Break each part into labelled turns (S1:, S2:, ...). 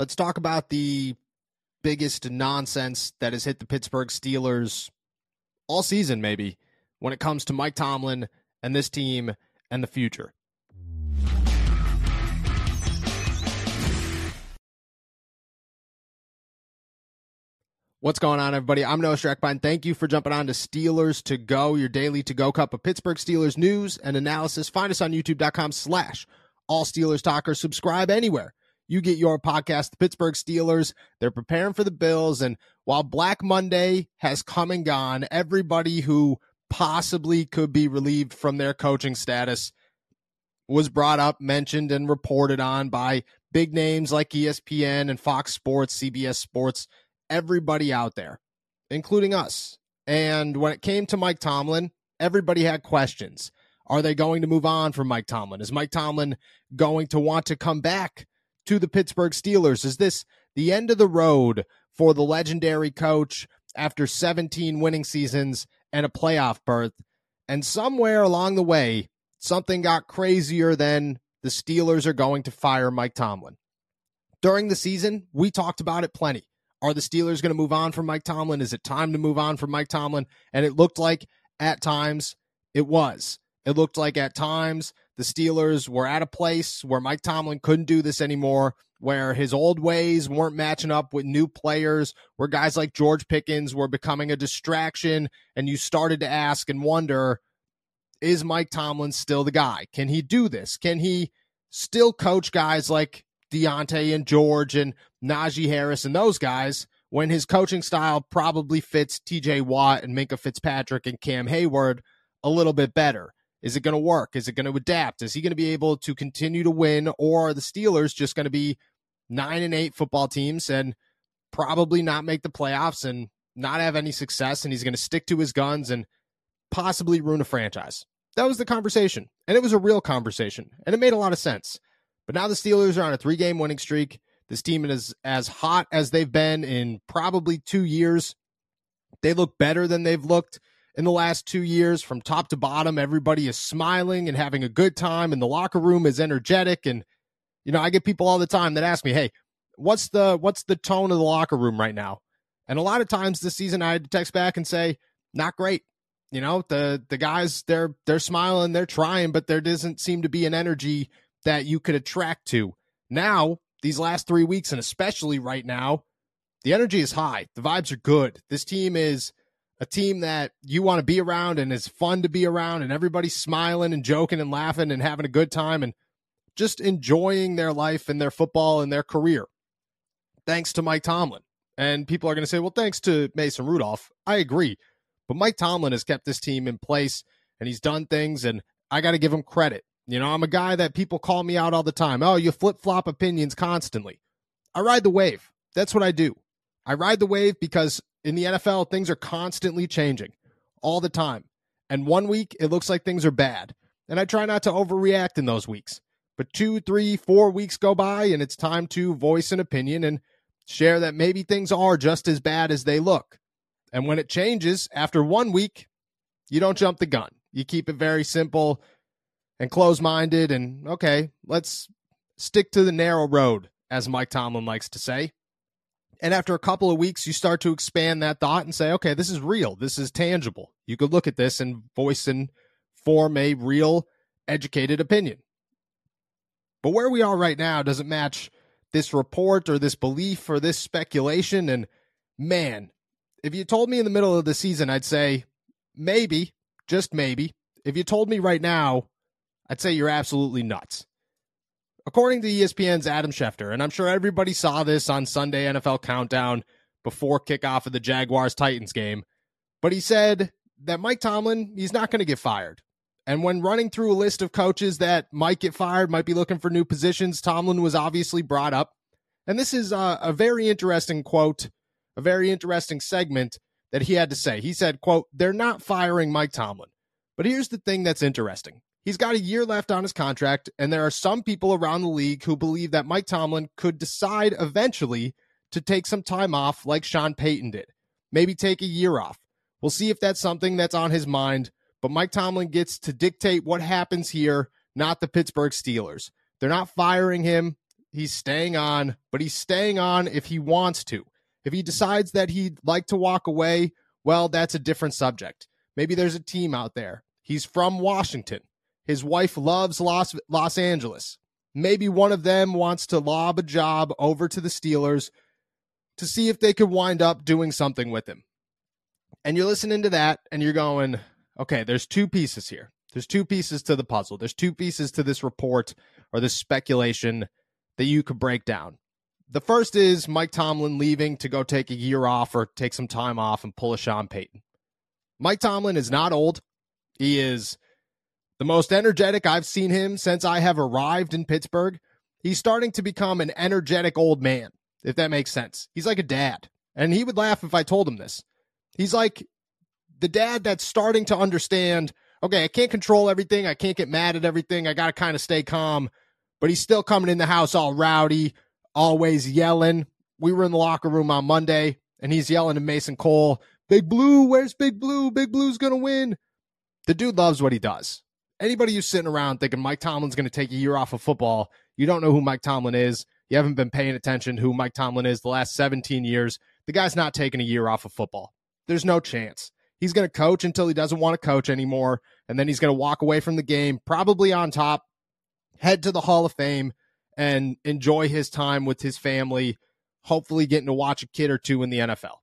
S1: Let's talk about the biggest nonsense that has hit the Pittsburgh Steelers all season, maybe, when it comes to Mike Tomlin and this team and the future. What's going on, everybody? I'm Noah Strackbein. Thank you for jumping on to Steelers to Go, your daily to go cup of Pittsburgh Steelers news and analysis. Find us on youtube.com slash all Steelers talkers. Subscribe anywhere you get your podcast. The Pittsburgh Steelers, they're preparing for the Bills. And while Black Monday has come and gone, everybody who possibly could be relieved from their coaching status was brought up, mentioned, and reported on by big names like ESPN and Fox Sports, CBS Sports everybody out there, including us. And when it came to Mike Tomlin, everybody had questions. Are they going to move on from Mike Tomlin? Is Mike Tomlin going to want to come back to the Pittsburgh Steelers? Is this the end of the road for the legendary coach after 17 winning seasons and a playoff berth? And somewhere along the way, something got crazier than the Steelers are going to fire Mike Tomlin. During the season, we talked about it plenty. Are the Steelers going to move on from Mike Tomlin? Is it time to move on from Mike Tomlin? And it looked like at times it was. It looked like at times the Steelers were at a place where Mike Tomlin couldn't do this anymore, where his old ways weren't matching up with new players, where guys like George Pickens were becoming a distraction. And you started to ask and wonder is Mike Tomlin still the guy? Can he do this? Can he still coach guys like Diontae and George and Najee Harris and those guys when his coaching style probably fits TJ Watt and Minkah Fitzpatrick and Cam Hayward a little bit better. Is it going to work? Is it going to adapt? Is he going to be able to continue to win or are the Steelers just going to be 9 and 8 football teams and probably not make the playoffs and not have any success and he's going to stick to his guns and possibly ruin a franchise? That was the conversation. And it was a real conversation and it made a lot of sense. But now the Steelers are on a three game winning streak. This team is as hot as they've been in probably two years. They look better than they've looked in the last two years from top to bottom. Everybody is smiling and having a good time, and the locker room is energetic. And, you know, I get people all the time that ask me, hey, what's the what's the tone of the locker room right now? And a lot of times this season I had to text back and say, not great. You know, the the guys they're they're smiling, they're trying, but there doesn't seem to be an energy that you could attract to. Now, these last three weeks, and especially right now, the energy is high. The vibes are good. This team is a team that you want to be around and is fun to be around, and everybody's smiling and joking and laughing and having a good time and just enjoying their life and their football and their career. Thanks to Mike Tomlin. And people are going to say, well, thanks to Mason Rudolph. I agree. But Mike Tomlin has kept this team in place and he's done things, and I got to give him credit. You know, I'm a guy that people call me out all the time. Oh, you flip flop opinions constantly. I ride the wave. That's what I do. I ride the wave because in the NFL, things are constantly changing all the time. And one week, it looks like things are bad. And I try not to overreact in those weeks. But two, three, four weeks go by, and it's time to voice an opinion and share that maybe things are just as bad as they look. And when it changes after one week, you don't jump the gun. You keep it very simple and close minded and okay, let's stick to the narrow road, as Mike Tomlin likes to say. And after a couple of weeks, you start to expand that thought and say, okay, this is real. This is tangible. You could look at this and voice and form a real, educated opinion. But where we are right now doesn't match this report or this belief or this speculation. And man, if you told me in the middle of the season, I'd say maybe, just maybe. If you told me right now, I'd say you're absolutely nuts. According to ESPN's Adam Schefter, and I'm sure everybody saw this on Sunday NFL Countdown before kickoff of the Jaguars Titans game, but he said that Mike Tomlin, he's not going to get fired. And when running through a list of coaches that might get fired, might be looking for new positions, Tomlin was obviously brought up. And this is a, a very interesting quote, a very interesting segment that he had to say. He said, quote, they're not firing Mike Tomlin. But here's the thing that's interesting. He's got a year left on his contract, and there are some people around the league who believe that Mike Tomlin could decide eventually to take some time off like Sean Payton did. Maybe take a year off. We'll see if that's something that's on his mind, but Mike Tomlin gets to dictate what happens here, not the Pittsburgh Steelers. They're not firing him. he's staying on, but he's staying on if he wants to. If he decides that he'd like to walk away, well, that's a different subject. Maybe there's a team out there. He's from Washington. His wife loves Los, Los Angeles. Maybe one of them wants to lob a job over to the Steelers to see if they could wind up doing something with him. And you're listening to that and you're going, okay, there's two pieces here. There's two pieces to the puzzle. There's two pieces to this report or this speculation that you could break down. The first is Mike Tomlin leaving to go take a year off or take some time off and pull a Sean Payton. Mike Tomlin is not old. He is the most energetic I've seen him since I have arrived in Pittsburgh. He's starting to become an energetic old man, if that makes sense. He's like a dad. And he would laugh if I told him this. He's like the dad that's starting to understand okay, I can't control everything. I can't get mad at everything. I got to kind of stay calm. But he's still coming in the house all rowdy, always yelling. We were in the locker room on Monday, and he's yelling to Mason Cole, Big Blue, where's Big Blue? Big Blue's going to win. The dude loves what he does. Anybody who's sitting around thinking Mike Tomlin's going to take a year off of football, you don't know who Mike Tomlin is. You haven't been paying attention to who Mike Tomlin is the last 17 years. The guy's not taking a year off of football. There's no chance. He's going to coach until he doesn't want to coach anymore. And then he's going to walk away from the game, probably on top, head to the Hall of Fame, and enjoy his time with his family, hopefully getting to watch a kid or two in the NFL.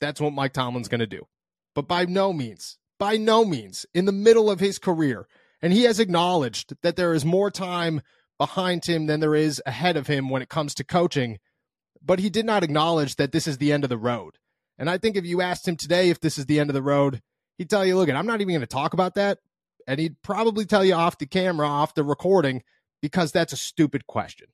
S1: That's what Mike Tomlin's going to do. But by no means, by no means, in the middle of his career, and he has acknowledged that there is more time behind him than there is ahead of him when it comes to coaching. But he did not acknowledge that this is the end of the road. And I think if you asked him today if this is the end of the road, he'd tell you, look, I'm not even going to talk about that. And he'd probably tell you off the camera, off the recording, because that's a stupid question.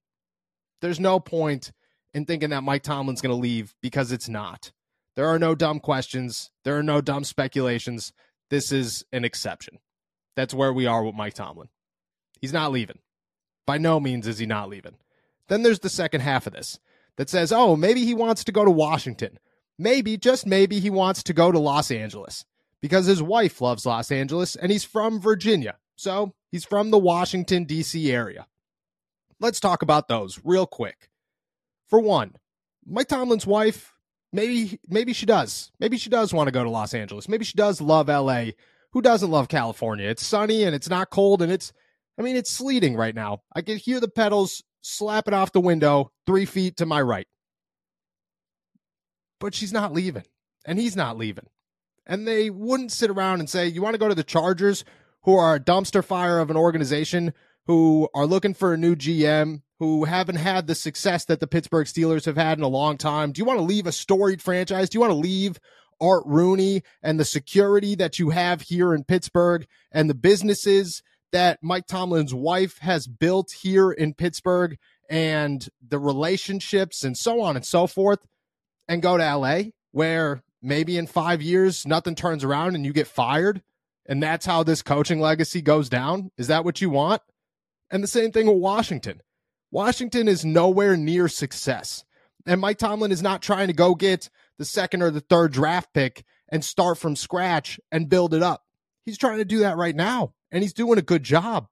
S1: There's no point in thinking that Mike Tomlin's going to leave because it's not. There are no dumb questions. There are no dumb speculations. This is an exception. That's where we are with Mike Tomlin. He's not leaving. By no means is he not leaving. Then there's the second half of this that says, oh, maybe he wants to go to Washington maybe, just maybe, he wants to go to Los Angeles because his wife loves Los Angeles and he's from Virginia. So he's from the Washington, D.C. area. Let's talk about those real quick. For one, Mike Tomlin's wife, maybe maybe she does. Maybe she does want to go to Los Angeles. Maybe she does love LA. Who doesn't love California? It's sunny and it's not cold and it's I mean it's sleeting right now. I can hear the pedals slapping off the window three feet to my right but she's not leaving and he's not leaving. And they wouldn't sit around and say, You want to go to the Chargers, who are a dumpster fire of an organization, who are looking for a new GM, who haven't had the success that the Pittsburgh Steelers have had in a long time? Do you want to leave a storied franchise? Do you want to leave Art Rooney and the security that you have here in Pittsburgh and the businesses that Mike Tomlin's wife has built here in Pittsburgh and the relationships and so on and so forth? and go to LA where maybe in five years nothing turns around and you get fired and that's how this coaching legacy goes down? Is that what you want? And the same thing with Washington. Washington is nowhere near success. And Mike Tomlin is not trying to go get the second or the third draft pick and start from scratch and build it up. He's trying to do that right now, and he's doing a good job.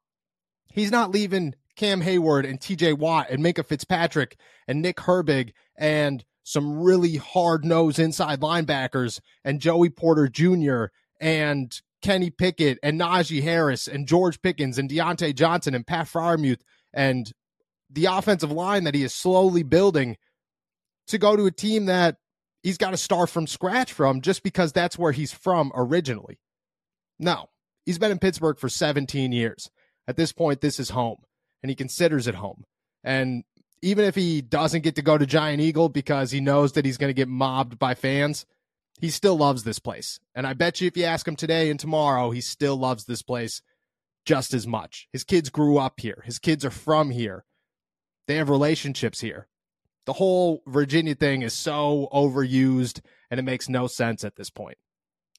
S1: He's not leaving Cam Hayward and TJ Watt and Minkah Fitzpatrick and Nick Herbig and some really hard nosed inside linebackers and Joey Porter Jr. and Kenny Pickett and Najee Harris and George Pickens and Diontae Johnson and Pat Freiermuth and the offensive line that he is slowly building to go to a team that he's got to start from scratch from just because that's where he's from originally. No, he's been in Pittsburgh for 17 years. At this point, this is home, and he considers it home. And even if he doesn't get to go to Giant Eagle because he knows that he's going to get mobbed by fans, he still loves this place. And I bet you if you ask him today and tomorrow, he still loves this place just as much. His kids grew up here, his kids are from here, they have relationships here. The whole Virginia thing is so overused and it makes no sense at this point.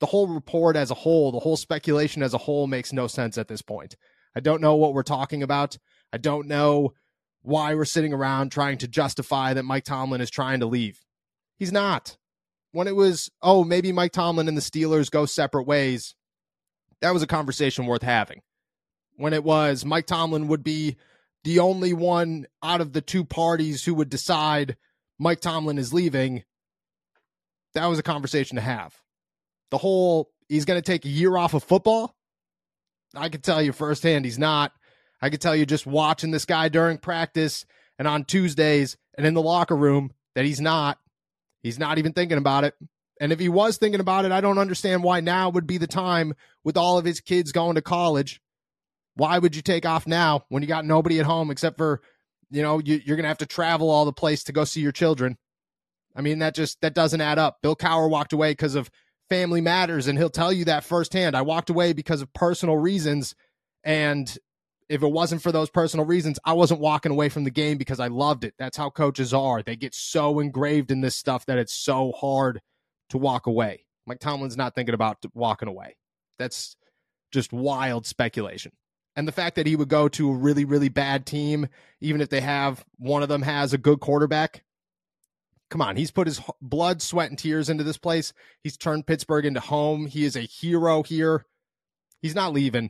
S1: The whole report as a whole, the whole speculation as a whole makes no sense at this point. I don't know what we're talking about. I don't know why we're sitting around trying to justify that Mike Tomlin is trying to leave. He's not. When it was, oh, maybe Mike Tomlin and the Steelers go separate ways, that was a conversation worth having. When it was Mike Tomlin would be the only one out of the two parties who would decide Mike Tomlin is leaving, that was a conversation to have. The whole he's going to take a year off of football. I can tell you firsthand he's not. I can tell you just watching this guy during practice and on Tuesdays and in the locker room that he's not. He's not even thinking about it. And if he was thinking about it, I don't understand why now would be the time with all of his kids going to college. Why would you take off now when you got nobody at home except for, you know, you, are to have to travel all the place to go see your children? I mean, that just that doesn't add up. Bill Cowher walked away because of family matters, and he'll tell you that firsthand. I walked away because of personal reasons, and if it wasn't for those personal reasons, I wasn't walking away from the game because I loved it. That's how coaches are. They get so engraved in this stuff that it's so hard to walk away. Mike Tomlin's not thinking about walking away. That's just wild speculation. And the fact that he would go to a really, really bad team, even if they have one of them has a good quarterback, come on, he's put his blood, sweat, and tears into this place. He's turned Pittsburgh into home. He is a hero here. He's not leaving.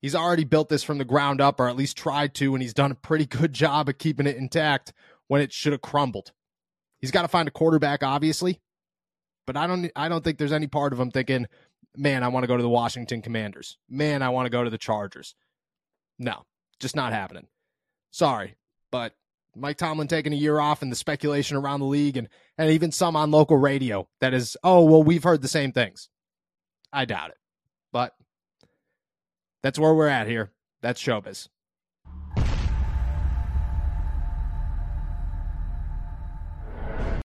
S1: He's already built this from the ground up, or at least tried to, and he's done a pretty good job of keeping it intact when it should have crumbled. He's got to find a quarterback, obviously, but I don't. I don't think there's any part of him thinking, "Man, I want to go to the Washington Commanders. Man, I want to go to the Chargers." No, just not happening. Sorry, but Mike Tomlin taking a year off and the speculation around the league and, and even some on local radio that is, oh, well, we've heard the same things. I doubt it. But that's where we're at here. That's showbiz.